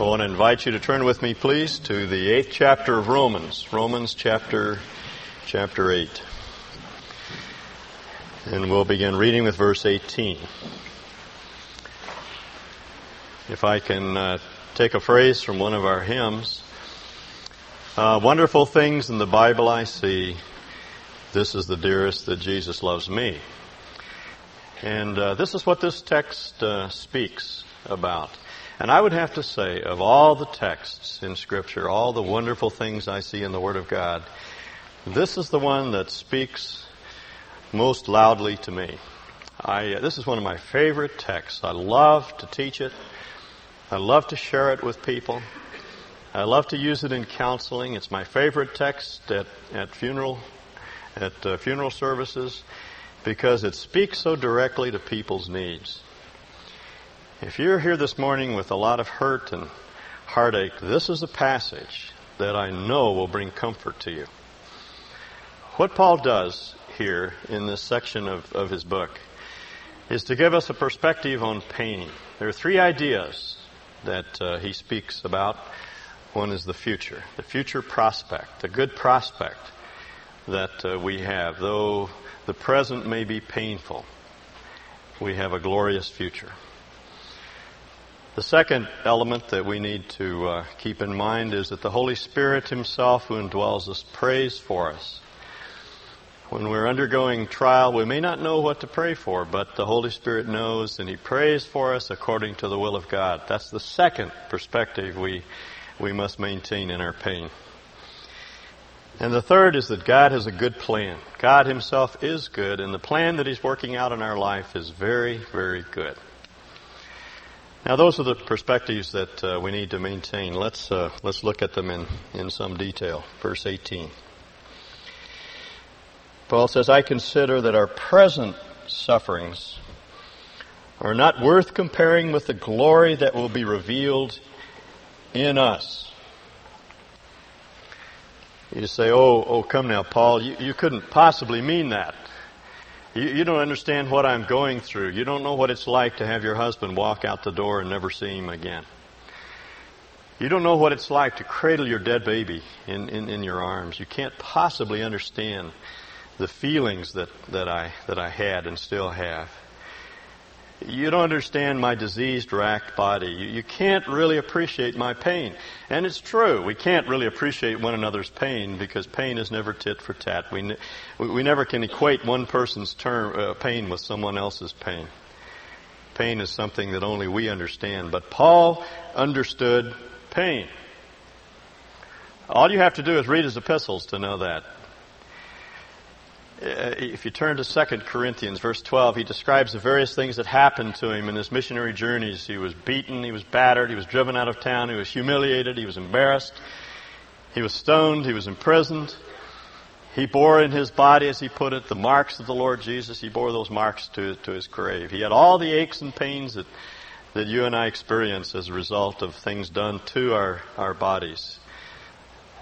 I want to invite you to turn with me, please, to the eighth chapter of Romans. Romans chapter, chapter 8. And we'll begin reading with verse 18. If I can uh, take a phrase from one of our hymns. Uh, wonderful things in the Bible I see. This is the dearest that Jesus loves me. And uh, this is what this text uh, speaks about. And I would have to say, of all the texts in Scripture, all the wonderful things I see in the Word of God, this is the one that speaks most loudly to me. I, uh, this is one of my favorite texts. I love to teach it. I love to share it with people. I love to use it in counseling. It's my favorite text at, at funeral, at uh, funeral services because it speaks so directly to people's needs. If you're here this morning with a lot of hurt and heartache, this is a passage that I know will bring comfort to you. What Paul does here in this section of, of his book is to give us a perspective on pain. There are three ideas that uh, he speaks about. One is the future, the future prospect, the good prospect that uh, we have. Though the present may be painful, we have a glorious future. The second element that we need to uh, keep in mind is that the Holy Spirit Himself, who indwells us, prays for us. When we're undergoing trial, we may not know what to pray for, but the Holy Spirit knows and He prays for us according to the will of God. That's the second perspective we, we must maintain in our pain. And the third is that God has a good plan. God Himself is good, and the plan that He's working out in our life is very, very good. Now, those are the perspectives that uh, we need to maintain. Let's uh, let's look at them in in some detail. Verse 18. Paul says, "I consider that our present sufferings are not worth comparing with the glory that will be revealed in us." You say, "Oh, oh, come now, Paul. You, you couldn't possibly mean that." You, you don't understand what I'm going through. You don't know what it's like to have your husband walk out the door and never see him again. You don't know what it's like to cradle your dead baby in, in, in your arms. You can't possibly understand the feelings that, that I that I had and still have. You don't understand my diseased, racked body. You, you, can't really appreciate my pain. And it's true. We can't really appreciate one another's pain because pain is never tit for tat. We, ne- we never can equate one person's term, uh, pain with someone else's pain. Pain is something that only we understand. But Paul understood pain. All you have to do is read his epistles to know that. Uh, if you turn to 2 Corinthians, verse 12, he describes the various things that happened to him in his missionary journeys. He was beaten, he was battered, he was driven out of town, he was humiliated, he was embarrassed, he was stoned, he was imprisoned. He bore in his body, as he put it, the marks of the Lord Jesus. He bore those marks to, to his grave. He had all the aches and pains that, that you and I experience as a result of things done to our, our bodies.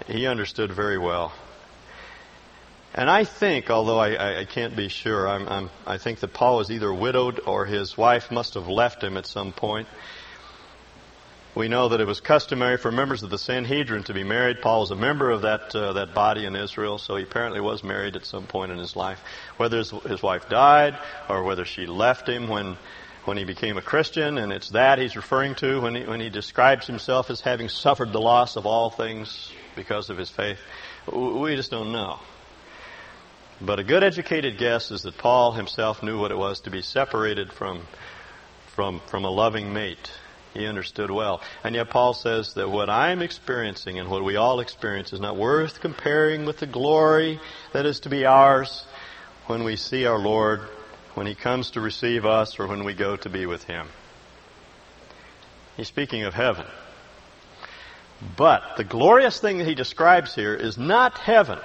He understood very well and I think, although I, I can't be sure, I'm, I'm, i think that Paul was either widowed or his wife must have left him at some point. We know that it was customary for members of the Sanhedrin to be married. Paul was a member of that uh, that body in Israel, so he apparently was married at some point in his life. Whether his, his wife died or whether she left him when when he became a Christian, and it's that he's referring to when he, when he describes himself as having suffered the loss of all things because of his faith. We just don't know. But a good educated guess is that Paul himself knew what it was to be separated from, from, from a loving mate. He understood well. And yet Paul says that what I'm experiencing and what we all experience is not worth comparing with the glory that is to be ours when we see our Lord, when He comes to receive us, or when we go to be with Him. He's speaking of heaven. But the glorious thing that he describes here is not heaven.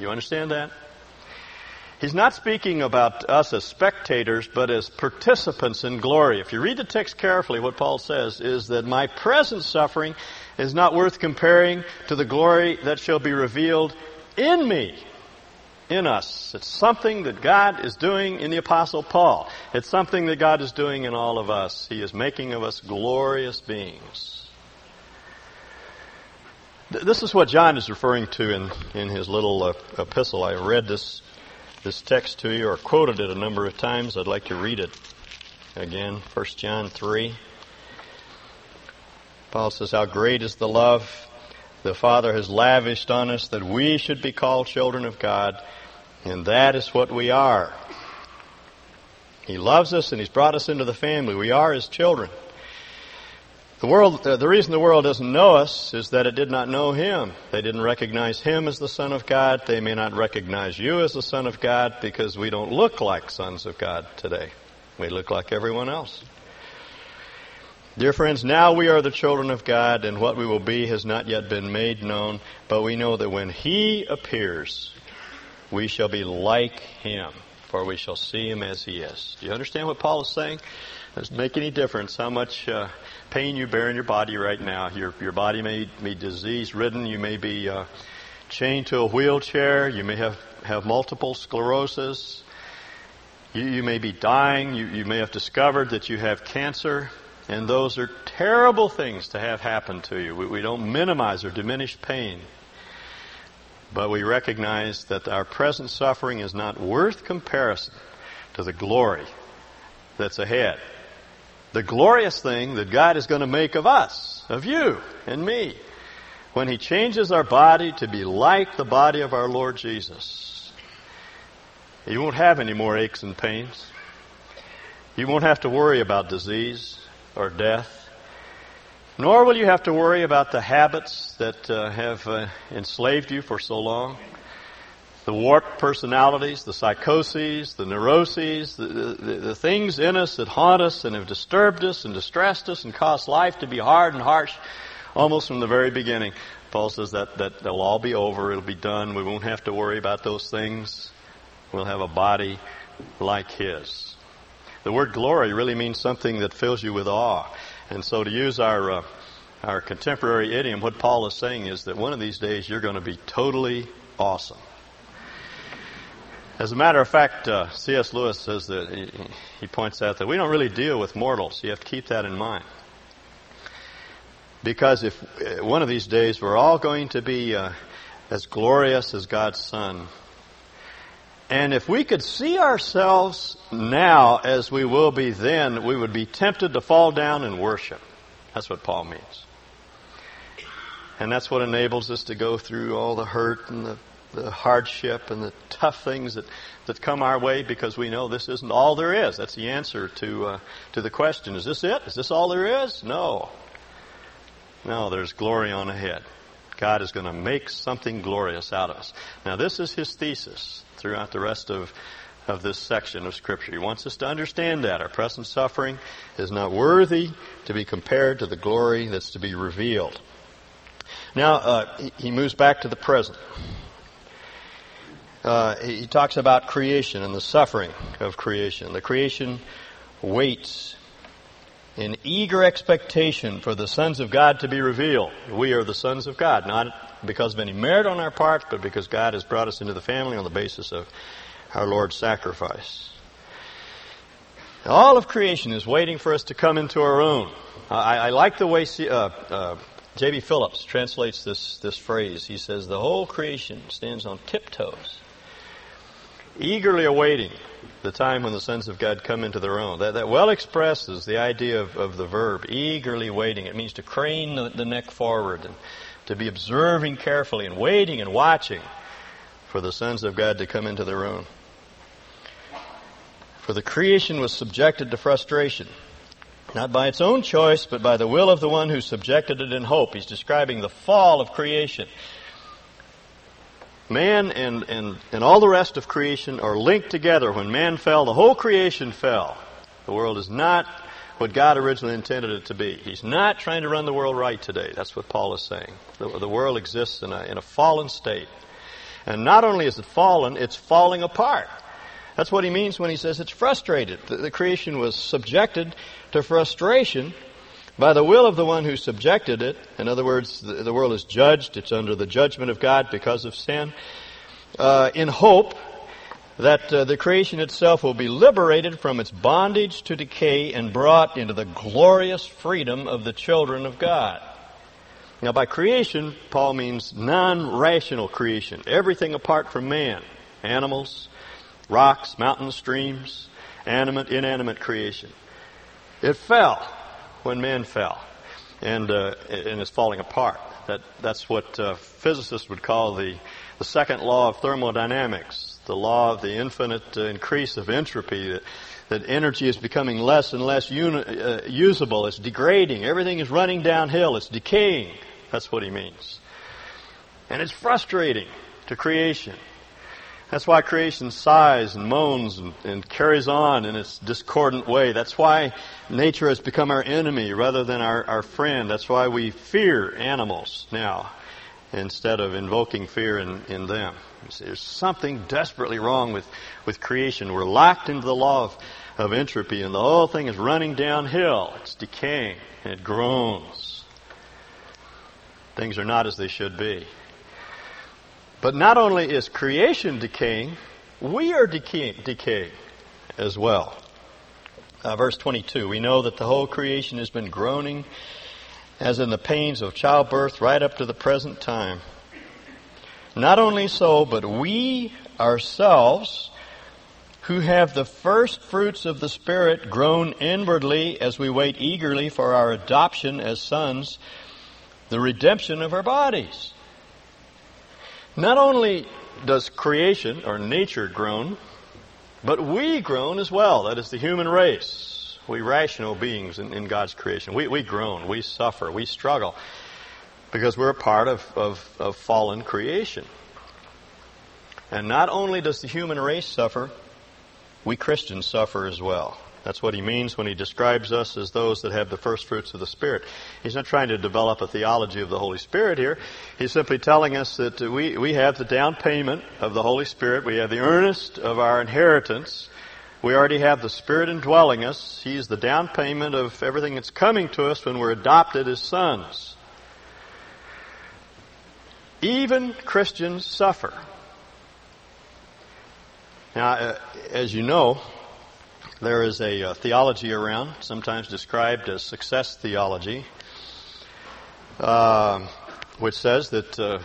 You understand that? He's not speaking about us as spectators, but as participants in glory. If you read the text carefully, what Paul says is that my present suffering is not worth comparing to the glory that shall be revealed in me. in us. It's something that God is doing in the Apostle Paul. It's something that God is doing in all of us. He is making of us glorious beings. This is what John is referring to in, in his little uh, epistle. I read this, this text to you or quoted it a number of times. I'd like to read it again. 1 John 3. Paul says, How great is the love the Father has lavished on us that we should be called children of God, and that is what we are. He loves us and He's brought us into the family. We are His children. The world, uh, the reason the world doesn't know us is that it did not know Him. They didn't recognize Him as the Son of God. They may not recognize you as the Son of God because we don't look like sons of God today. We look like everyone else. Dear friends, now we are the children of God, and what we will be has not yet been made known, but we know that when He appears, we shall be like Him, for we shall see Him as He is. Do you understand what Paul is saying? It make any difference how much uh, pain you bear in your body right now? Your, your body may be disease ridden, you may be uh, chained to a wheelchair, you may have, have multiple sclerosis, you, you may be dying, you, you may have discovered that you have cancer. And those are terrible things to have happen to you. We, we don't minimize or diminish pain. But we recognize that our present suffering is not worth comparison to the glory that's ahead. The glorious thing that God is going to make of us, of you and me, when He changes our body to be like the body of our Lord Jesus. You won't have any more aches and pains. You won't have to worry about disease or death. Nor will you have to worry about the habits that uh, have uh, enslaved you for so long. The warped personalities, the psychoses, the neuroses, the, the, the things in us that haunt us and have disturbed us and distressed us and caused life to be hard and harsh almost from the very beginning. Paul says that, that they'll all be over, it'll be done, we won't have to worry about those things. We'll have a body like His. The word glory really means something that fills you with awe. And so to use our, uh, our contemporary idiom, what Paul is saying is that one of these days you're going to be totally awesome. As a matter of fact, uh, C.S. Lewis says that he, he, points out that we don't really deal with mortals. You have to keep that in mind. Because if uh, one of these days we're all going to be uh, as glorious as God's Son, and if we could see ourselves now as we will be then, we would be tempted to fall down and worship. That's what Paul means. And that's what enables us to go through all the hurt and the, the hardship and the tough things that, that come our way because we know this isn't all there is. That's the answer to, uh, to the question. Is this it? Is this all there is? No. No, there's glory on ahead. God is going to make something glorious out of us. Now, this is his thesis throughout the rest of, of this section of Scripture. He wants us to understand that. Our present suffering is not worthy to be compared to the glory that's to be revealed. Now, uh, he moves back to the present. Uh, he talks about creation and the suffering of creation. The creation waits in eager expectation for the sons of God to be revealed. We are the sons of God, not because of any merit on our part, but because God has brought us into the family on the basis of our Lord's sacrifice. All of creation is waiting for us to come into our own. I, I like the way uh, uh, J.B. Phillips translates this, this phrase. He says, The whole creation stands on tiptoes, eagerly awaiting the time when the sons of God come into their own. That, that well expresses the idea of, of the verb, eagerly waiting. It means to crane the, the neck forward and to be observing carefully and waiting and watching for the sons of God to come into their own. For the creation was subjected to frustration, not by its own choice, but by the will of the one who subjected it in hope. He's describing the fall of creation. Man and, and, and all the rest of creation are linked together. When man fell, the whole creation fell. The world is not what God originally intended it to be. He's not trying to run the world right today. That's what Paul is saying. The, the world exists in a, in a fallen state. And not only is it fallen, it's falling apart. That's what he means when he says it's frustrated. The, the creation was subjected to frustration by the will of the one who subjected it. In other words, the, the world is judged. It's under the judgment of God because of sin. Uh, in hope that uh, the creation itself will be liberated from its bondage to decay and brought into the glorious freedom of the children of God. Now, by creation, Paul means non-rational creation. Everything apart from man. Animals, rocks, mountains, streams, animate, inanimate creation. It fell when man fell, and uh, and it's falling apart. That that's what uh, physicists would call the the second law of thermodynamics, the law of the infinite uh, increase of entropy. That, that energy is becoming less and less uni- uh, usable. It's degrading. Everything is running downhill. It's decaying. That's what he means. And it's frustrating to creation. That's why creation sighs and moans and, and, carries on in its discordant way. That's why nature has become our enemy rather than our, our friend. That's why we fear animals now instead of invoking fear in, in them. There's something desperately wrong with, with creation. We're locked into the law of, of entropy and the whole thing is running downhill. It's decaying and it groans. Things are not as they should be. But not only is creation decaying, we are decaying, decaying as well. Uh, verse 22, we know that the whole creation has been groaning as in the pains of childbirth right up to the present time. Not only so, but we ourselves, who have the first fruits of the Spirit, groan inwardly as we wait eagerly for our adoption as sons, the redemption of our bodies. Not only does creation or nature groan, but we groan as well. That is the human race. We rational beings in, in God's creation. We, we groan, we suffer, we struggle because we're a part of, of, of fallen creation. And not only does the human race suffer, we Christians suffer as well. That's what he means when he describes us as those that have the first fruits of the Spirit. He's not trying to develop a theology of the Holy Spirit here. He's simply telling us that we, we have the down payment of the Holy Spirit. We have the earnest of our inheritance. We already have the Spirit indwelling us. He's the down payment of everything that's coming to us when we're adopted as sons. Even Christians suffer. Now, uh, as you know, there is a uh, theology around, sometimes described as success theology, uh, which says that uh,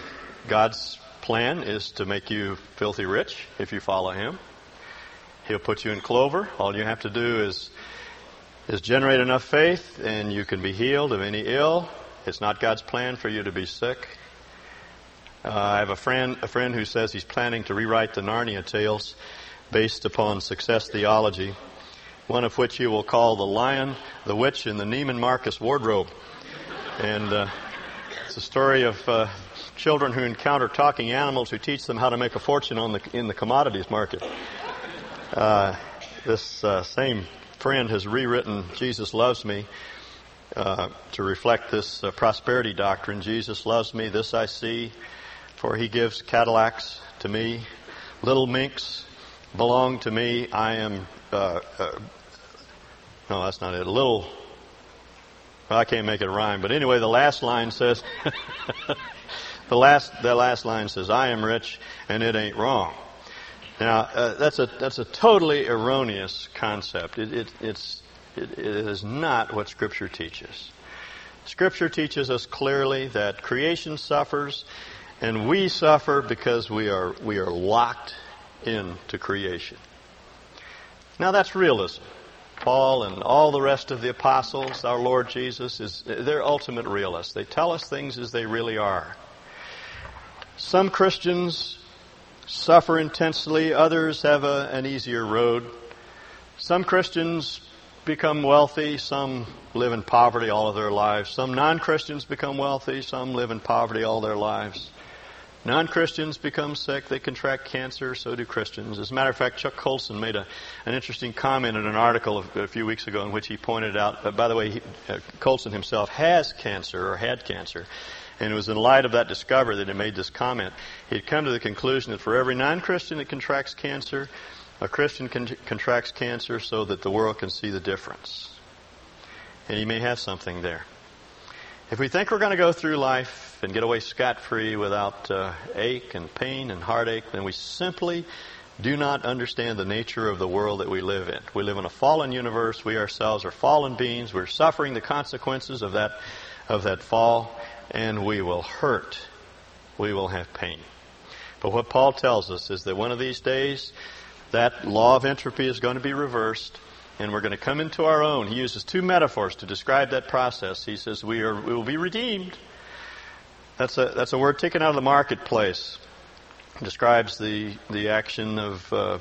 God's plan is to make you filthy rich if you follow Him. He'll put you in clover. All you have to do is is generate enough faith, and you can be healed of any ill. It's not God's plan for you to be sick. Uh, I have a friend, a friend who says he's planning to rewrite the Narnia tales based upon success theology one of which you will call The Lion, the Witch, and the Neiman Marcus Wardrobe. And uh, it's a story of uh, children who encounter talking animals who teach them how to make a fortune on the, in the commodities market. Uh, this uh, same friend has rewritten Jesus Loves Me uh, to reflect this uh, prosperity doctrine. Jesus loves me, this I see, for he gives Cadillacs to me. Little minks belong to me. I am uh, uh, no, that's not it. Little, well, I can't make it rhyme, but anyway, the last line says, the last, the last line says, I am rich and it ain't wrong. Now, uh, that's a, that's a totally erroneous concept. It, it, it's, it, it is not what Scripture teaches. Scripture teaches us clearly that creation suffers and we suffer because we are, we are locked into creation. Now that's realism. Paul and all the rest of the apostles, our Lord Jesus, is they're ultimate realists. They tell us things as they really are. Some Christians suffer intensely, others have a, an easier road. Some Christians become wealthy, some live in poverty all of their lives. Some non-Christians become wealthy, some live in poverty all their lives. Non-Christians become sick, they contract cancer, so do Christians. As a matter of fact, Chuck Colson made a, an interesting comment in an article a, few weeks ago in which he pointed out, uh, by the way, he, uh, Colson himself has cancer or had cancer. And it was in light of that discovery that he made this comment. He had come to the conclusion that for every non-Christian that contracts cancer, a Christian con- contracts cancer so that the world can see the difference. And he may have something there. If we think we're going to go through life and get away scot free without uh, ache and pain and heartache, then we simply do not understand the nature of the world that we live in. We live in a fallen universe. We ourselves are fallen beings. We're suffering the consequences of that, of that fall, and we will hurt. We will have pain. But what Paul tells us is that one of these days, that law of entropy is going to be reversed, and we're going to come into our own. He uses two metaphors to describe that process. He says we, are, we will be redeemed. That's a, that's a word taken out of the marketplace describes the, the action of, uh,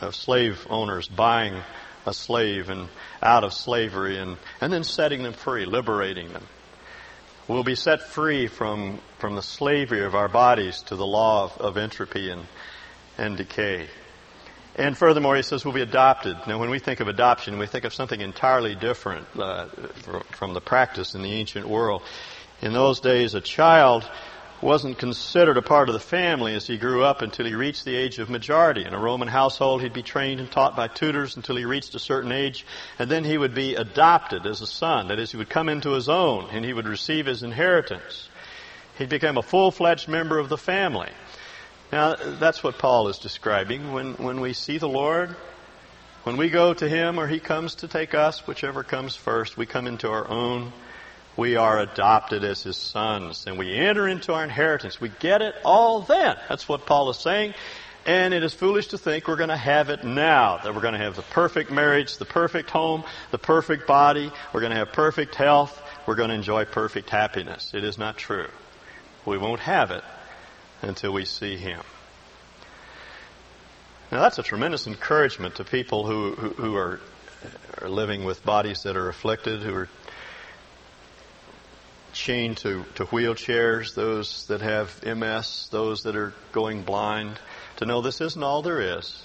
of slave owners buying a slave and out of slavery and, and then setting them free, liberating them. We'll be set free from, from the slavery of our bodies to the law of, of entropy and, and decay. And furthermore, he says we'll be adopted. Now, when we think of adoption, we think of something entirely different uh, from the practice in the ancient world. In those days, a child wasn't considered a part of the family as he grew up until he reached the age of majority. In a Roman household, he'd be trained and taught by tutors until he reached a certain age, and then he would be adopted as a son. That is, he would come into his own, and he would receive his inheritance. He'd become a full-fledged member of the family. Now, that's what Paul is describing. When, when we see the Lord, when we go to Him or He comes to take us, whichever comes first, we come into our own we are adopted as his sons and we enter into our inheritance. We get it all then. That's what Paul is saying. And it is foolish to think we're going to have it now, that we're going to have the perfect marriage, the perfect home, the perfect body, we're going to have perfect health, we're going to enjoy perfect happiness. It is not true. We won't have it until we see Him. Now that's a tremendous encouragement to people who, who, who are, are living with bodies that are afflicted, who are chained to, to wheelchairs, those that have MS, those that are going blind, to know this isn't all there is.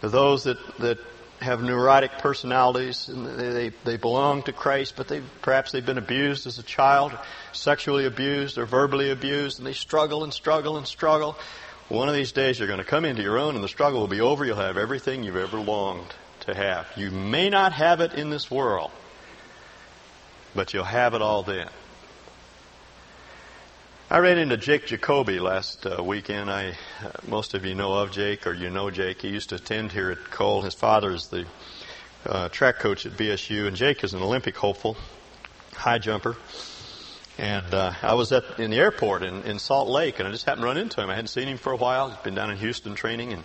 To those that, that have neurotic personalities and they, they belong to Christ, but they perhaps they've been abused as a child, sexually abused or verbally abused, and they struggle and struggle and struggle. One of these days you're going to come into your own and the struggle will be over. You'll have everything you've ever longed to have. You may not have it in this world, but you'll have it all then. I ran into Jake Jacoby last uh, weekend. I, uh, most of you know of Jake, or you know Jake. He used to attend here at Cole. His father is the uh, track coach at BSU, and Jake is an Olympic hopeful, high jumper. And uh, I was at in the airport in, in Salt Lake, and I just happened to run into him. I hadn't seen him for a while. He's been down in Houston training, and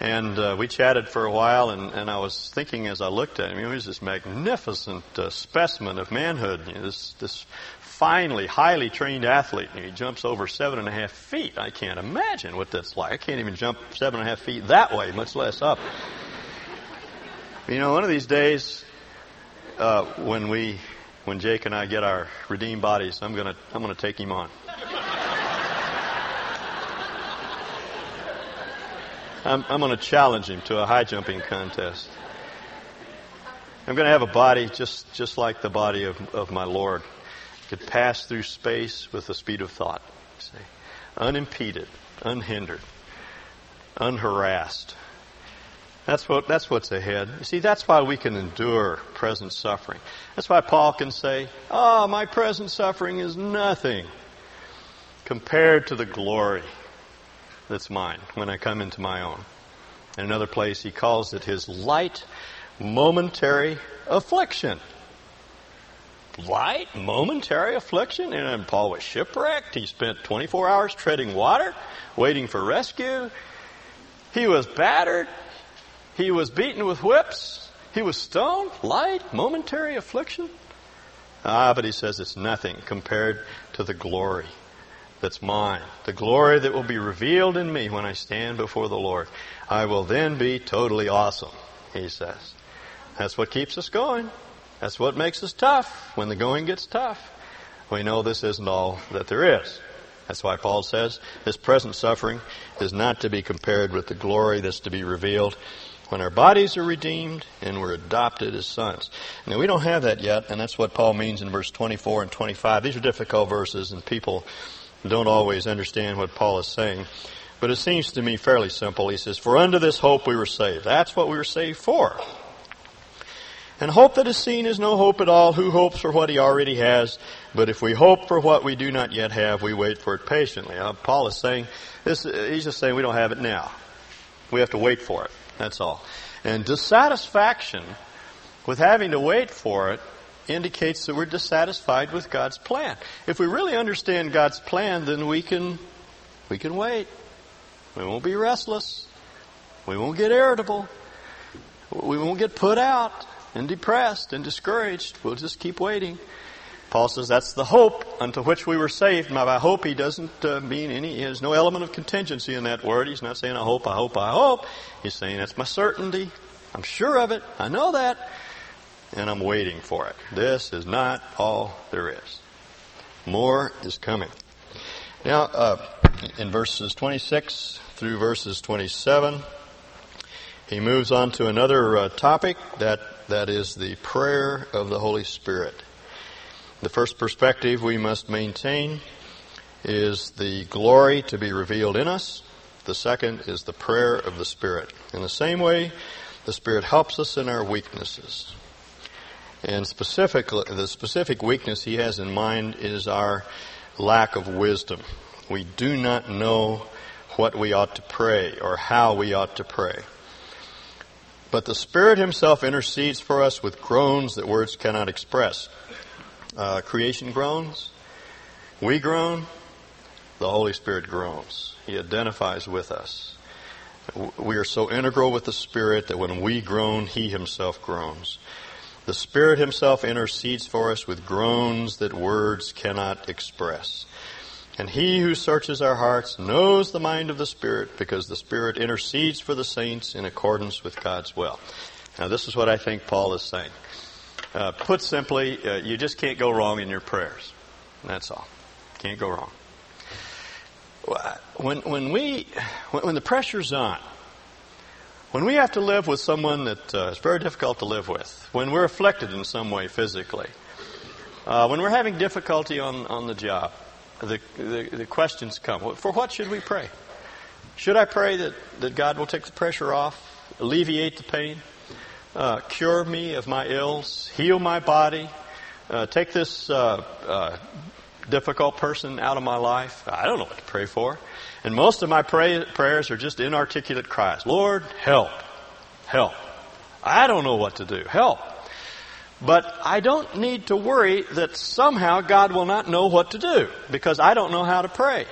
and uh, we chatted for a while, and, and I was thinking as I looked at him, he was this magnificent uh, specimen of manhood. You know, this this finely, highly trained athlete. And he jumps over seven and a half feet. I can't imagine what that's like. I can't even jump seven and a half feet that way, much less up. You know, one of these days, uh, when we, when Jake and I get our redeemed bodies, I'm gonna, I'm gonna take him on. I'm, I'm going to challenge him to a high jumping contest. I'm going to have a body just, just like the body of, of my Lord. Could pass through space with the speed of thought. See? Unimpeded, unhindered, unharassed. That's what, that's what's ahead. You see, that's why we can endure present suffering. That's why Paul can say, Oh, my present suffering is nothing compared to the glory that's mine when I come into my own. In another place, he calls it his light, momentary affliction. Light, momentary affliction? And Paul was shipwrecked. He spent 24 hours treading water, waiting for rescue. He was battered. He was beaten with whips. He was stoned. Light, momentary affliction? Ah, but he says it's nothing compared to the glory that's mine, the glory that will be revealed in me when I stand before the Lord. I will then be totally awesome, he says. That's what keeps us going. That's what makes us tough when the going gets tough. We know this isn't all that there is. That's why Paul says this present suffering is not to be compared with the glory that's to be revealed when our bodies are redeemed and we're adopted as sons. Now we don't have that yet, and that's what Paul means in verse 24 and 25. These are difficult verses, and people don't always understand what Paul is saying. But it seems to me fairly simple. He says, For unto this hope we were saved. That's what we were saved for. And hope that is seen is no hope at all. Who hopes for what he already has? But if we hope for what we do not yet have, we wait for it patiently. Now, Paul is saying, this, uh, he's just saying we don't have it now. We have to wait for it. That's all. And dissatisfaction with having to wait for it indicates that we're dissatisfied with God's plan. If we really understand God's plan, then we can we can wait. We won't be restless. We won't get irritable. We won't get put out and depressed and discouraged. We'll just keep waiting. Paul says that's the hope unto which we were saved. Now, by hope, he doesn't uh, mean any, there's no element of contingency in that word. He's not saying, I hope, I hope, I hope. He's saying, that's my certainty. I'm sure of it. I know that. And I'm waiting for it. This is not all there is. More is coming. Now, uh, in verses 26 through verses 27, he moves on to another uh, topic that, that is the prayer of the Holy Spirit. The first perspective we must maintain is the glory to be revealed in us. The second is the prayer of the Spirit. In the same way, the Spirit helps us in our weaknesses. And specifically, the specific weakness he has in mind is our lack of wisdom. We do not know what we ought to pray or how we ought to pray. But the Spirit Himself intercedes for us with groans that words cannot express uh, creation groans, we groan, the Holy Spirit groans. He identifies with us. We are so integral with the Spirit that when we groan, He Himself groans. The Spirit Himself intercedes for us with groans that words cannot express. And He who searches our hearts knows the mind of the Spirit because the Spirit intercedes for the saints in accordance with God's will. Now this is what I think Paul is saying. Uh, put simply, uh, you just can't go wrong in your prayers. That's all. Can't go wrong. When, when we, when, the pressure's on, when we have to live with someone that uh, is very difficult to live with, when we're afflicted in some way physically, uh, when we're having difficulty on, on the job, the, the, the questions come. For what should we pray? Should I pray that, that God will take the pressure off, alleviate the pain? uh, cure me of my ills, heal my body, uh, take this uh, uh, difficult person out of my life. I don't know what to pray for. And most of my pray- prayers are just inarticulate cries. Lord, help. Help. I don't know what to do. Help. But I don't need to worry that somehow God will not know what to do because I don't know how to pray.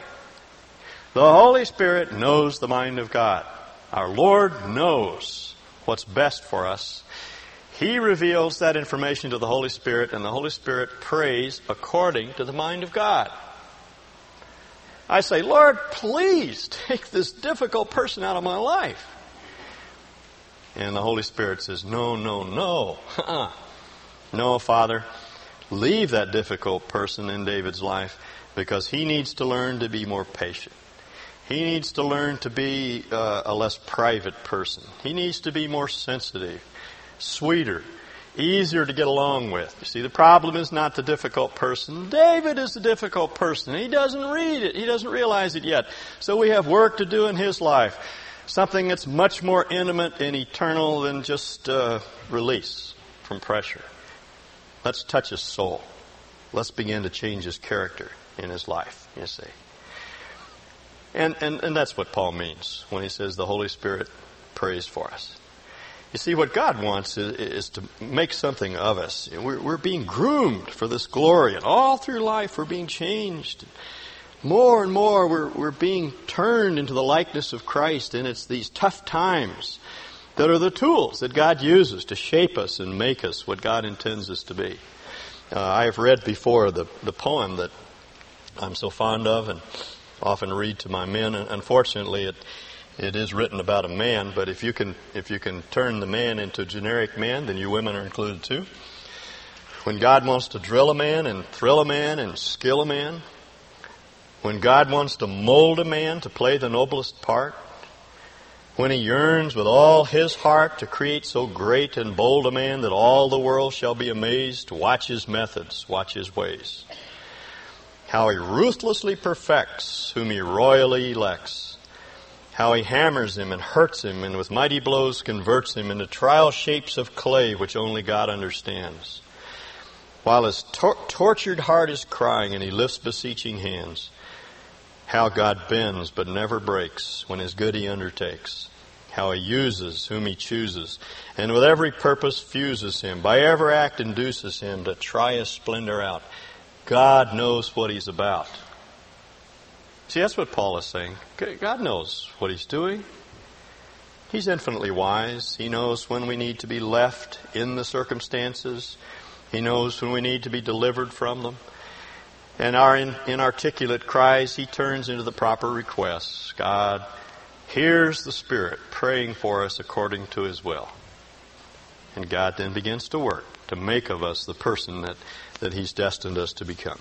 The Holy Spirit knows the mind of God. Our Lord knows what's best for us. He reveals that information to the Holy Spirit, and the Holy Spirit prays according to the mind of God. I say, Lord, please take this difficult person out of my life. And the Holy Spirit says, No, no, no. Uh-uh. No, Father, leave that difficult person in David's life because he needs to learn to be more patient. He needs to learn to be uh, a less private person. He needs to be more sensitive, sweeter, easier to get along with. You see, the problem is not the difficult person. David is the difficult person. He doesn't read it. He doesn't realize it yet. So we have work to do in his life. Something that's much more intimate and eternal than just uh, release from pressure. Let's touch his soul. Let's begin to change his character in his life, you see. And, and, and that's what Paul means when he says the Holy Spirit prays for us. You see, what God wants is, is to make something of us. We're, we're, being groomed for this glory, and all through life we're being changed. More and more we're, we're being turned into the likeness of Christ, and it's these tough times that are the tools that God uses to shape us and make us what God intends us to be. Uh, I have read before the, the poem that I'm so fond of, and often read to my men. And unfortunately, it it is written about a man, but if you can if you can turn the man into a generic man, then you women are included too. When God wants to drill a man and thrill a man and skill a man, when God wants to mold a man to play the noblest part, when he yearns with all his heart to create so great and bold a man that all the world shall be amazed, to watch his methods, watch his ways how he ruthlessly perfects whom he royally elects, how he hammers him and hurts him and with mighty blows converts him into trial shapes of clay which only God understands. While his tor- tortured heart is crying and he lifts beseeching hands, how God bends but never breaks when his good he undertakes. how he uses whom he chooses, and with every purpose fuses him, by every act induces him to try his splendor out. God knows what he's about. See, that's what Paul is saying. God knows what he's doing. He's infinitely wise. He knows when we need to be left in the circumstances. He knows when we need to be delivered from them. And our inarticulate cries, He turns into the proper requests. God hears the Spirit praying for us according to His will. And God then begins to work to make of us the person that, that He's destined us to become.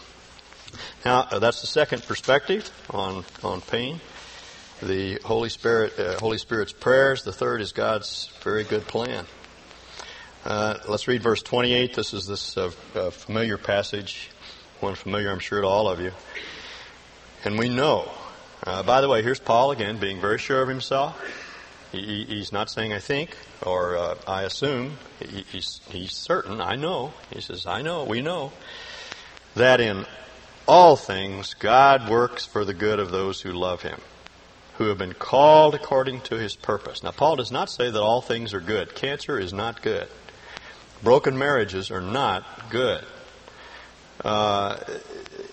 Now, uh, that's the second perspective on, on pain. The Holy Spirit, uh, Holy Spirit's prayers. The third is God's very good plan. Uh, let's read verse 28. This is this uh, uh, familiar passage, one familiar, I'm sure, to all of you. And we know. Uh, by the way, here's Paul again, being very sure of himself. He, he's not saying I think or uh, I assume. He, he's, he's certain. I know. He says, I know. We know that in all things God works for the good of those who love Him who have been called according to his purpose. Now, Paul does not say that all things are good. Cancer is not good. Broken marriages are not good. Uh,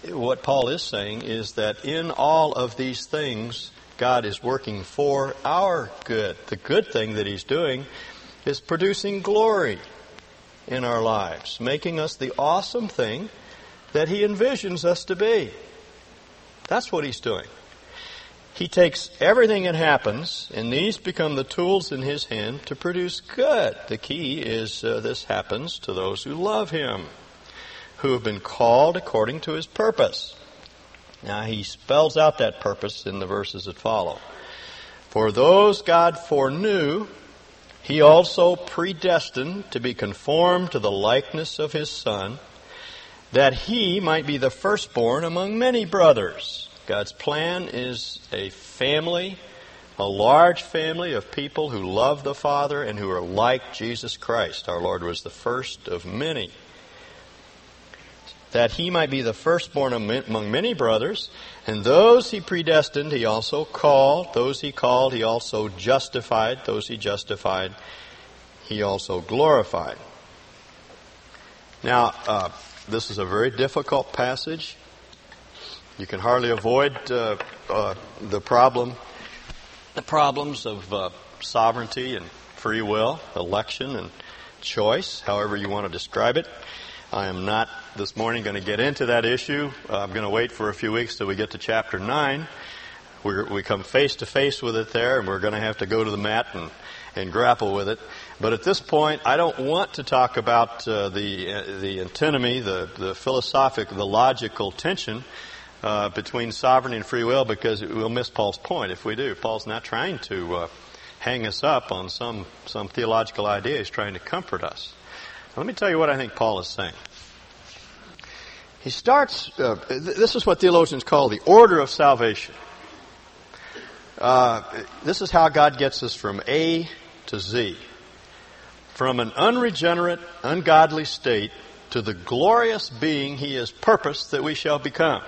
what Paul is saying is that in all of these things, God is working for our good. The good thing that He's doing is producing glory in our lives, making us the awesome thing that He envisions us to be. That's what He's doing. He takes everything that happens, and these become the tools in his hand to produce good. The key is uh, this happens to those who love him, who have been called according to his purpose. Now, he spells out that purpose in the verses that follow. For those God foreknew, he also predestined to be conformed to the likeness of his Son, that he might be the firstborn among many brothers. God's plan is a family, a large family of people who love the Father and who are like Jesus Christ. Our Lord was the first of many. That he might be the firstborn among many brothers, and those he predestined, he also called. Those he called, he also justified. Those he justified, he also glorified. Now, uh, this is a very difficult passage. You can hardly avoid uh, uh, the problem, the problems of uh, sovereignty and free will, election and choice, however you want to describe it. I am not this morning going to get into that issue. I'm going to wait for a few weeks till we get to chapter 9. We're, we come face to face with it there, and we're going to have to go to the mat and, and grapple with it. But at this point, I don't want to talk about uh, the uh, the antinomy, the the philosophic, the logical tension uh, between sovereignty and free will because we'll miss Paul's point if we do. Paul's not trying to uh, hang us up on some, some theological idea. He's trying to comfort us. Let me tell you what I think Paul is saying. He starts, uh, this is what theologians call the order of salvation. Uh, this is how God gets us from A to Z. From an unregenerate, ungodly state to the glorious being He has purposed that we shall become.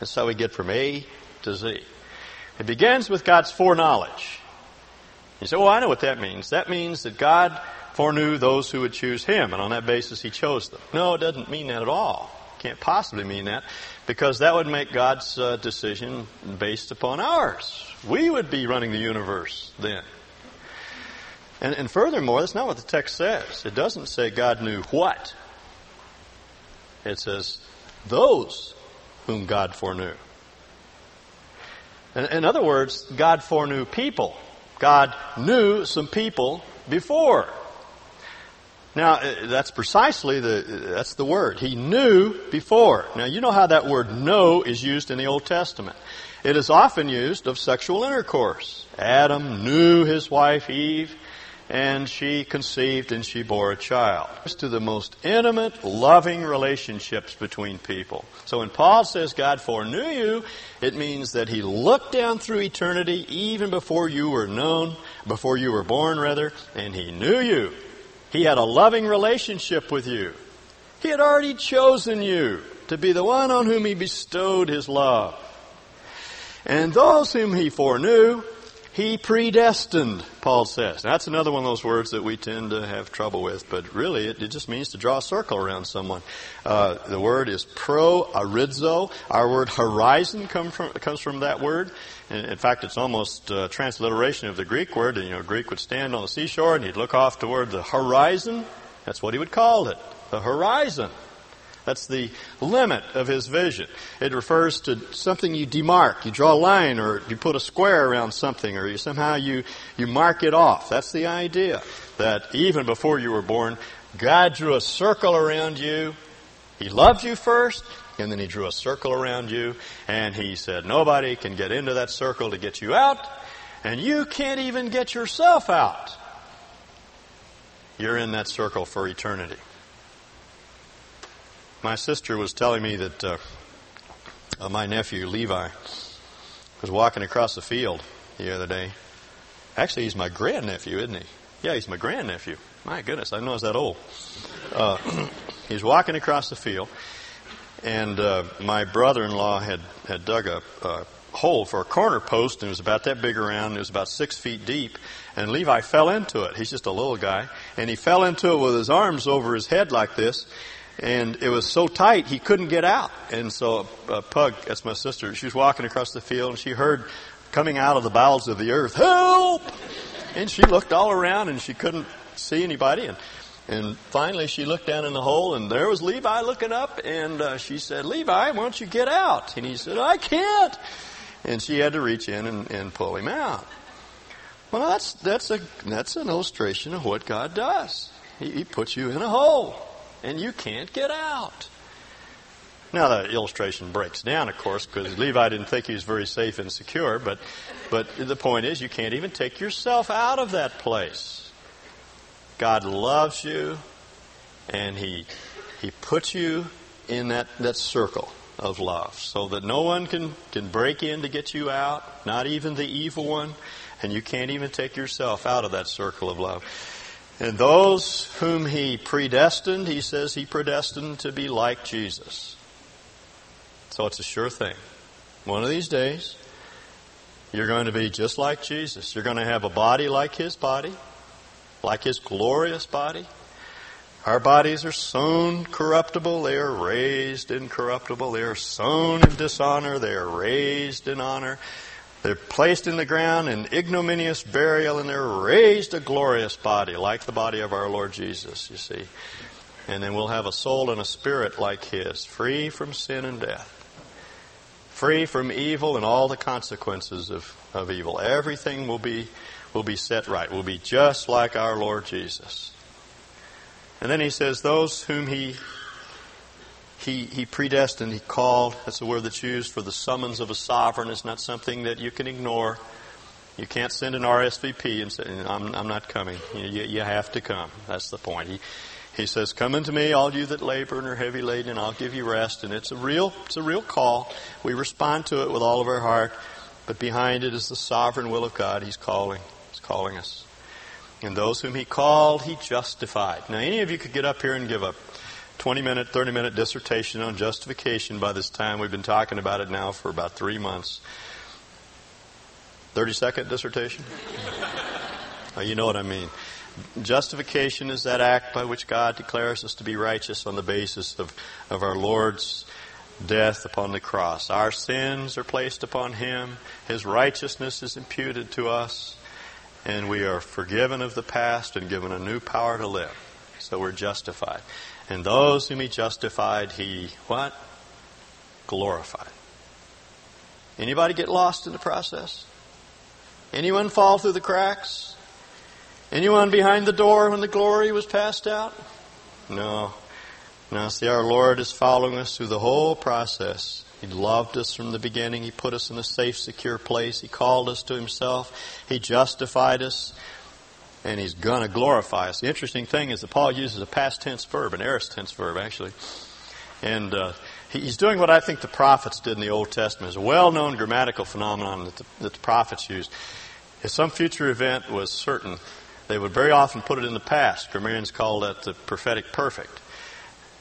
That's how we get from A to Z. It begins with God's foreknowledge. You say, well, I know what that means. That means that God foreknew those who would choose Him, and on that basis He chose them. No, it doesn't mean that at all. Can't possibly mean that, because that would make God's uh, decision based upon ours. We would be running the universe then. And, and furthermore, that's not what the text says. It doesn't say God knew what. It says those whom God foreknew. In, in other words, God foreknew people. God knew some people before. Now, uh, that's precisely the, that's the word. He knew before. Now, you know how that word know is used in the Old Testament. It is often used of sexual intercourse. Adam knew his wife Eve and she conceived and she bore a child. To the most intimate, loving relationships between people. So when Paul says God foreknew you, it means that he looked down through eternity even before you were known, before you were born rather, and he knew you. He had a loving relationship with you. He had already chosen you to be the one on whom he bestowed his love. And those whom he foreknew, He predestined, Paul says. That's another one of those words that we tend to have trouble with, but really it, it just means to draw a circle around someone. Uh, the word is proorizo. Our word horizon come from, comes from that word. In, in fact, it's almost a transliteration of the Greek word. You know, Greek would stand on the seashore and he'd look off toward the horizon. That's what he would call it, the horizon. That's the limit of his vision. It refers to something you demark. You draw a line or you put a square around something or you somehow you, you mark it off. That's the idea. That even before you were born, God drew a circle around you. He loved you first, and then he drew a circle around you, and he said, nobody can get into that circle to get you out, and you can't even get yourself out. You're in that circle for eternity. My sister was telling me that uh, uh, my nephew Levi was walking across the field the other day. Actually, he's my grandnephew, isn't he? Yeah, he's my grandnephew. My goodness, I know he's that old. Uh, he's walking across the field, and uh, my brother-in-law had had dug a, a hole for a corner post, and it was about that big around. It was about six feet deep, and Levi fell into it. He's just a little guy, and he fell into it with his arms over his head like this, and it was so tight he couldn't get out. And so uh, Pug, that's my sister, she was walking across the field and she heard coming out of the bowels of the earth, help! And she looked all around and she couldn't see anybody. And, and finally she looked down in the hole and there was Levi looking up and uh, she said, Levi, why don't you get out? And he said, I can't. And she had to reach in and, and pull him out. Well, that's, that's a, that's an illustration of what God does. He, he puts you in a hole and you can't get out. Now the illustration breaks down, of course, because Levi didn't think he was very safe and secure, but, but the point is you can't even take yourself out of that place. God loves you, and he, he puts you in that, that circle of love so that no one can, can break in to get you out, not even the evil one, and you can't even take yourself out of that circle of love. And those whom he predestined, he says he predestined to be like Jesus. So it's a sure thing. One of these days, you're going to be just like Jesus. You're going to have a body like his body, like his glorious body. Our bodies are sown corruptible, they are raised incorruptible. They are sown in dishonor, they are raised in honor. They're placed in the ground in ignominious burial and they're raised a glorious body, like the body of our Lord Jesus, you see. And then we'll have a soul and a spirit like His, free from sin and death, free from evil and all the consequences of, of evil. Everything will be, will be set right. We'll be just like our Lord Jesus. And then He says, those whom He he, he predestined, he called. That's the word that's used for the summons of a sovereign. It's not something that you can ignore. You can't send an RSVP and say, I'm, I'm not coming. You, you, have to come. That's the point. He, he says, come unto me, all you that labor and are heavy laden, and I'll give you rest. And it's a real, it's a real call. We respond to it with all of our heart. But behind it is the sovereign will of God. He's calling. He's calling us. And those whom he called, he justified. Now, any of you could get up here and give a 20 minute, 30 minute dissertation on justification by this time. We've been talking about it now for about three months. 30 second dissertation? oh, you know what I mean. Justification is that act by which God declares us to be righteous on the basis of, of our Lord's death upon the cross. Our sins are placed upon Him. His righteousness is imputed to us. And we are forgiven of the past and given a new power to live. So we're justified. And those whom he justified, he what? Glorified. Anybody get lost in the process? Anyone fall through the cracks? Anyone behind the door when the glory was passed out? No. Now, see, our Lord is following us through the whole process. He loved us from the beginning. He put us in a safe, secure place. He called us to Himself. He justified us and he's going to glorify us. The interesting thing is that Paul uses a past tense verb, an aorist tense verb, actually. And uh, he's doing what I think the prophets did in the Old Testament. It's a well-known grammatical phenomenon that the, that the prophets used. If some future event was certain, they would very often put it in the past. Grammarians call that the prophetic perfect.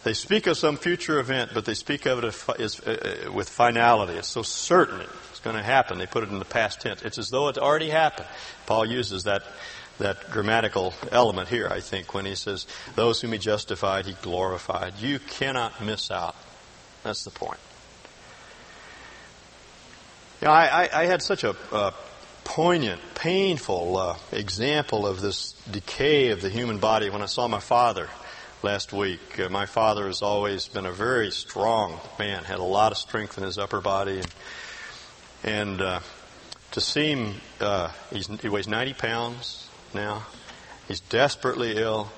They speak of some future event, but they speak of it as, uh, uh, with finality. It's so certain, It's going to happen. They put it in the past tense. It's as though it's already happened. Paul uses that that grammatical element here, I think, when he says, Those whom he justified, he glorified. You cannot miss out. That's the point. You know, I, I, I had such a poignant, painful uh, example of this decay of the human body when I saw my father last week. Uh, my father has always been a very strong man, had a lot of strength in his upper body, and, and uh, to see him, uh, he weighs 90 pounds now. He's desperately ill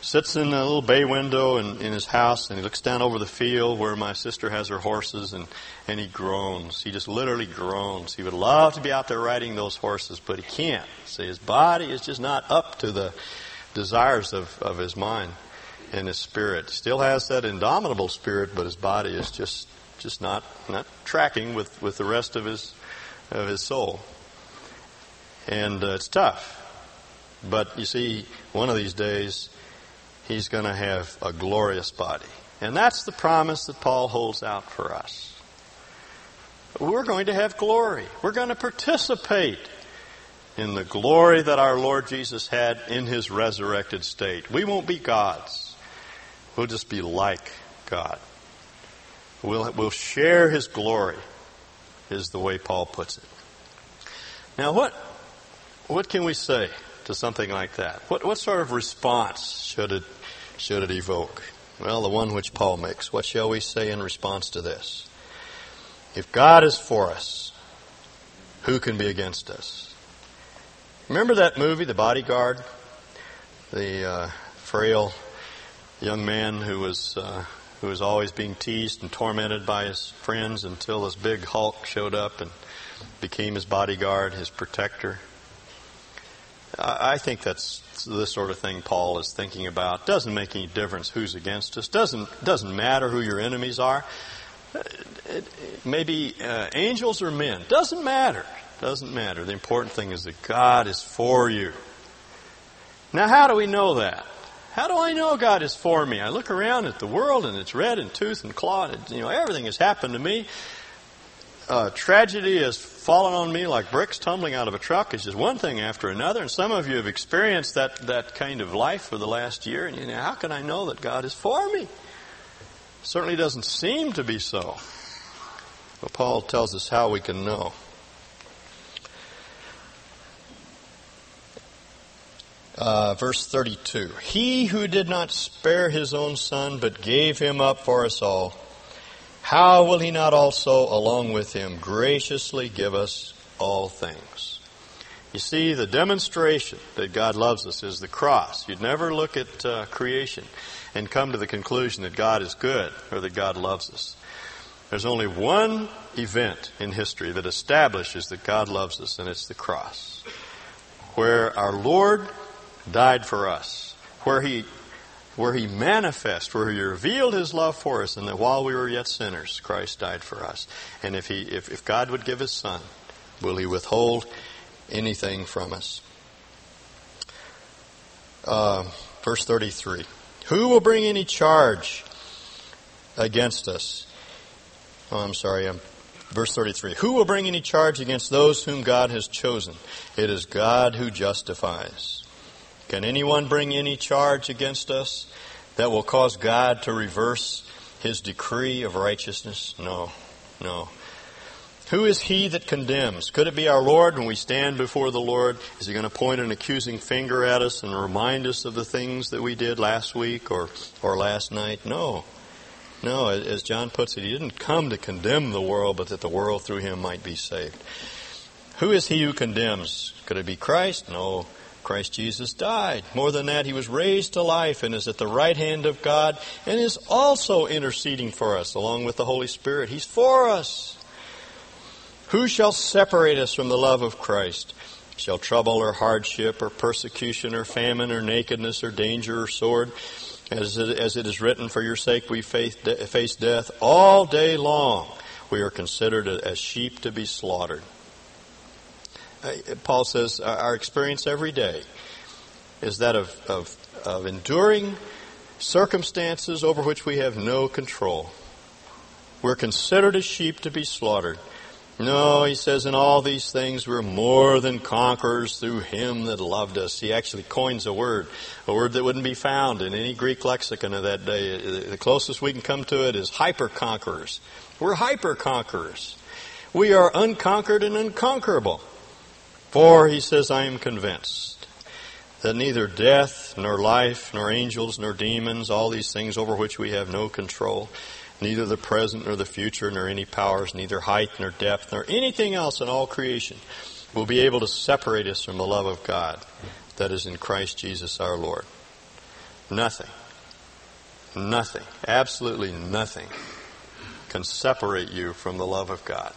sits in a little bay window in, in his house and he looks down over the field where my sister has her horses and, and he groans. He just literally groans. He would love to be out there riding those horses, but he can't. See, his body is just not up to the desires of, of his mind and his spirit. Still has that indomitable spirit, but his body is just just not not tracking with, with the rest of his of his soul. And uh, it's tough. But you see, one of these days he's going to have a glorious body. And that's the promise that Paul holds out for us. We're going to have glory. We're going to participate in the glory that our Lord Jesus had in his resurrected state. We won't be gods. We'll just be like God. We'll, we'll share his glory, is the way Paul puts it. Now, what, what can we say to something like that? What, what sort of response should it should it evoke? Well, the one which Paul makes. What shall we say in response to this? If God is for us, who can be against us? Remember that movie, The Bodyguard? The uh, frail young man who was uh, who was always being teased and tormented by his friends until this big Hulk showed up and became his bodyguard, his protector. I think that's the sort of thing Paul is thinking about. Doesn't make any difference who's against us. Doesn't doesn't matter who your enemies are. Maybe uh, angels or men. Doesn't matter. Doesn't matter. The important thing is that God is for you. Now, how do we know that? How do I know God is for me? I look around at the world and it's red and tooth and claw. And, you know, everything has happened to me uh, tragedy has fallen on me like bricks tumbling out of a truck. It's just one thing after another. And some of you have experienced that, that kind of life for the last year. And you know, how can I know that God is for me? Certainly doesn't seem to be so. But Paul tells us how we can know. Uh, verse 32 He who did not spare his own son, but gave him up for us all how will he not also, along with him, graciously give us all things? You see, the demonstration that God loves us is the cross. You'd never look at uh, creation and come to the conclusion that God is good or that God loves us. There's only one event in history that establishes that God loves us, and it's the cross, where our Lord died for us, where He where he manifested, where he revealed his love for us, and that while we were yet sinners, Christ died for us. And if he, if, if God would give his son, will he withhold anything from us? Uh, verse 33. Who will bring any charge against us? Oh, I'm sorry. I'm, verse 33. Who will bring any charge against those whom God has chosen? It is God who justifies. Can anyone bring any charge against us that will cause God to reverse his decree of righteousness? No, no. Who is he that condemns? Could it be our Lord when we stand before the Lord? Is he going to point an accusing finger at us and remind us of the things that we did last week or, or last night? No. No, as John puts it, he didn't come to condemn the world, but that the world through him might be saved. Who is he who condemns? Could it be Christ? No. Christ Jesus died. More than that, he was raised to life and is at the right hand of God and is also interceding for us along with the Holy Spirit. He's for us. Who shall separate us from the love of Christ? Shall trouble or hardship or persecution or famine or nakedness or danger or sword? As it, as it is written, for your sake we face, face death all day long. We are considered as sheep to be slaughtered. Uh, Paul says our experience every day is that of, of, of enduring circumstances over which we have no control. We're considered as sheep to be slaughtered. No, he says, in all these things we're more than conquerors through him that loved us. He actually coins a word, a word that wouldn't be found in any Greek lexicon of that day. The closest we can come to it is hyper conquerors. We're hyper conquerors. We are unconquered and unconquerable. For, he says, I am convinced that neither death, nor life, nor angels, nor demons, all these things over which we have no control, neither the present nor the future, nor any powers, neither height nor depth, nor anything else in all creation will be able to separate us from the love of God that is in Christ Jesus our Lord. Nothing, nothing, absolutely nothing can separate you from the love of God.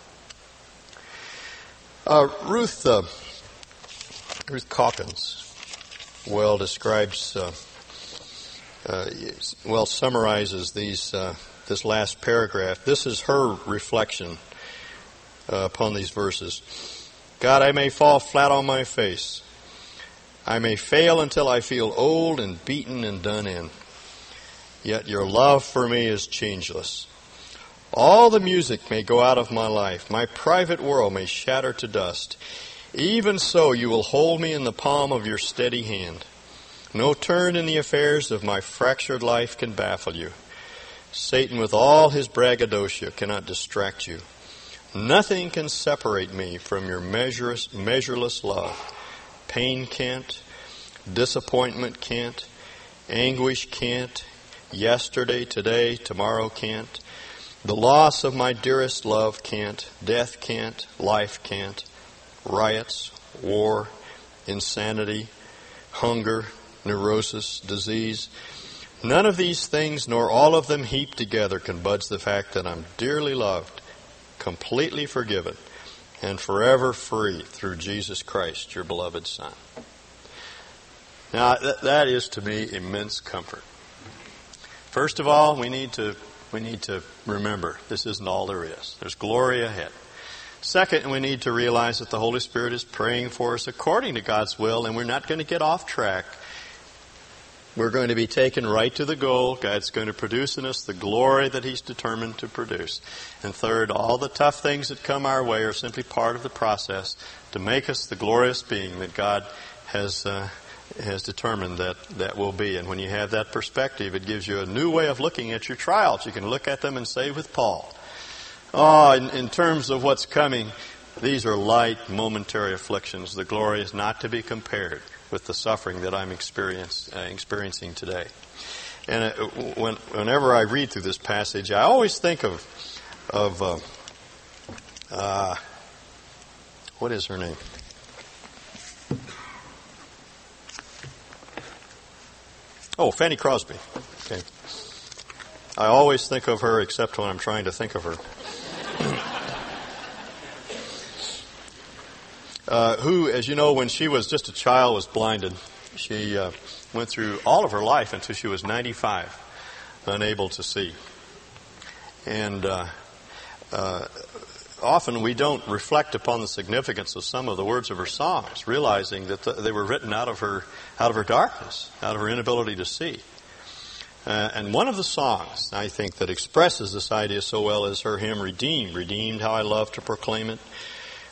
Uh, Ruth, uh, Ruth Calkins well describes, uh, uh well summarizes these uh, this last paragraph. This is her reflection uh, upon these verses. God, I may fall flat on my face. I may fail until I feel old and beaten and done in. Yet your love for me is changeless. All the music may go out of my life. My private world may shatter to dust. Even so, you will hold me in the palm of your steady hand. No turn in the affairs of my fractured life can baffle you. Satan, with all his braggadocio, cannot distract you. Nothing can separate me from your measureless, measureless love. Pain can't, disappointment can't, anguish can't, yesterday, today, tomorrow can't. The loss of my dearest love can't, death can't, life can't, riots, war, insanity, hunger, neurosis, disease, None of these things, nor all of them heaped together, can budge the fact that I'm dearly loved, completely forgiven, and forever free through Jesus Christ, your beloved Son. Now, that is to me immense comfort. First of all, we need to we need to remember this isn't all there is. There's glory ahead. Second, we need to realize that the Holy Spirit is praying for us according to God's will, and we're not going to get off track we're going to be taken right to the goal. God's going to produce in us the glory that He's determined to produce. And third, all the tough things that come our way are simply part of the process to make us the glorious being that God has uh, has determined that that will be. And when you have that perspective, it gives you a new way of looking at your trials. You can look at them and say with Paul, "Oh, in, in terms of what's coming, these are light, momentary afflictions. The glory is not to be compared." with the suffering that I'm experience, uh, experiencing today. And uh, when, whenever I read through this passage, I always think of of uh, uh, what is her name? Oh, Fanny Crosby. Okay. I always think of her, except when I'm trying to think of her. uh, who, as you know, when she was just a child, was blinded. She uh, went through all of her life until she was 95, unable to see. And uh, uh, often we don't reflect upon the significance of some of the words of her songs, realizing that the, they were written out of her out of her darkness, out of her inability to see. Uh, and one of the songs I think that expresses this idea so well is her hymn "Redeemed." Redeemed, how I love to proclaim it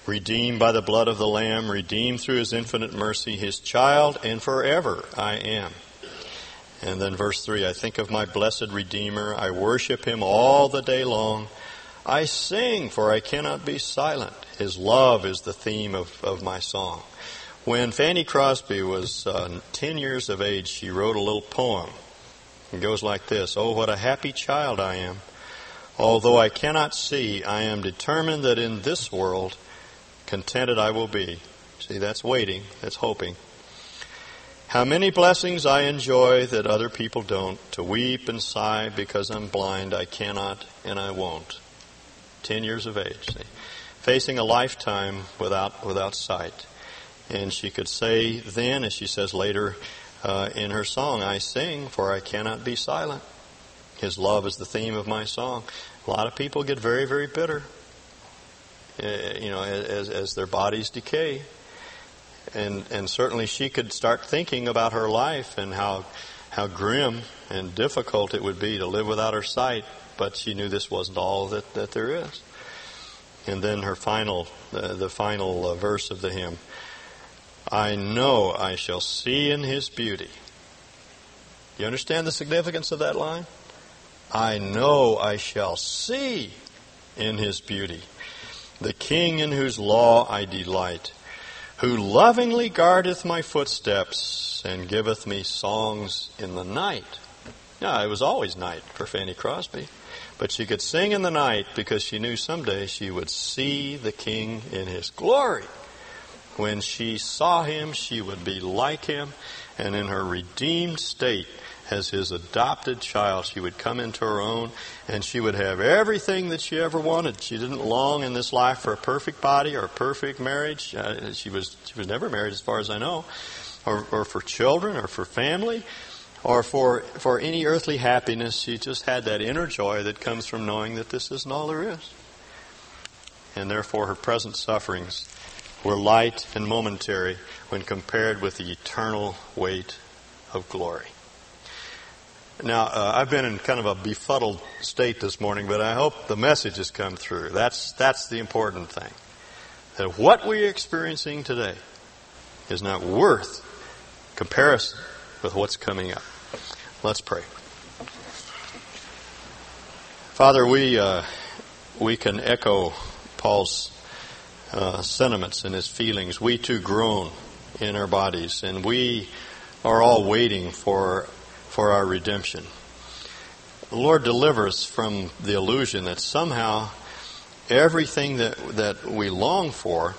redeemed by the blood of the Lamb, redeemed through his infinite mercy, his child, and forever I am. And then verse 3 I think of my blessed Redeemer. I worship him all the day long. I sing, for I cannot be silent. His love is the theme of, of my song. When Fanny Crosby was uh, 10 years of age, she wrote a little poem. It goes like this Oh, what a happy child I am. Although I cannot see, I am determined that in this world Contented I will be. See, that's waiting, that's hoping. How many blessings I enjoy that other people don't. To weep and sigh because I'm blind, I cannot and I won't. Ten years of age, see. Facing a lifetime without, without sight. And she could say then, as she says later uh, in her song, I sing for I cannot be silent. His love is the theme of my song. A lot of people get very, very bitter uh, you know, as, as their bodies decay. And, and certainly she could start thinking about her life and how, how grim and difficult it would be to live without her sight, but she knew this wasn't all that, that there is. And then her final, uh, the final uh, verse of the hymn. I know I shall see in his beauty. You understand the significance of that line? I know I shall see in his beauty the King in whose law I delight, who lovingly guardeth my footsteps and giveth me songs in the night. Now, it was always night for Fanny Crosby, but she could sing in the night because she knew someday she would see the King in his glory. When she saw him, she would be like him, and in her redeemed state, as his adopted child, she would come into her own and she would have everything that she ever wanted. She didn't long in this life for a perfect body or a perfect marriage. Uh, she was she was never married, as far as I know, or, or for children or for family or for for any earthly happiness. She just had that inner joy that comes from knowing that this isn't all there is, and therefore her present sufferings were light and momentary when compared with the eternal weight of glory. Now, uh, I've been in kind of a befuddled state this morning, but I hope the message has come through. That's, that's the important thing. That what we're experiencing today is not worth comparison with what's coming up. Let's pray. Father, we, uh, we can echo Paul's uh, sentiments and his feelings. We too groan in our bodies, and we are all waiting for for our redemption. Lord deliver us from the illusion that somehow everything that, that we long for,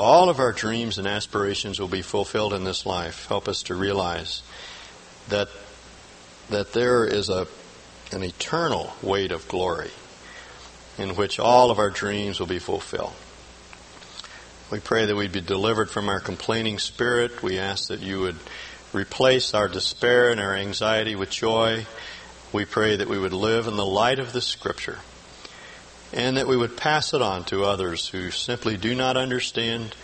all of our dreams and aspirations will be fulfilled in this life. Help us to realize that, that there is a, an eternal weight of glory in which all of our dreams will be fulfilled. We pray that we'd be delivered from our complaining spirit. We ask that you would replace our despair and our anxiety with joy. We pray that we would live in the light of the Scripture and that we would pass it on to others who simply do not understand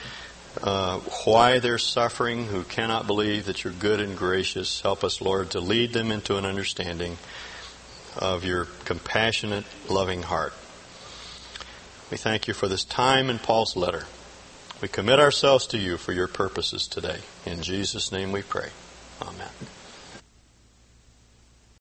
uh, why they're suffering, who cannot believe that you're good and gracious. Help us, Lord, to lead them into an understanding of your compassionate, loving heart. We thank you for this time in Paul's letter. We commit ourselves to you for your purposes today. In Jesus' name we pray. Amen.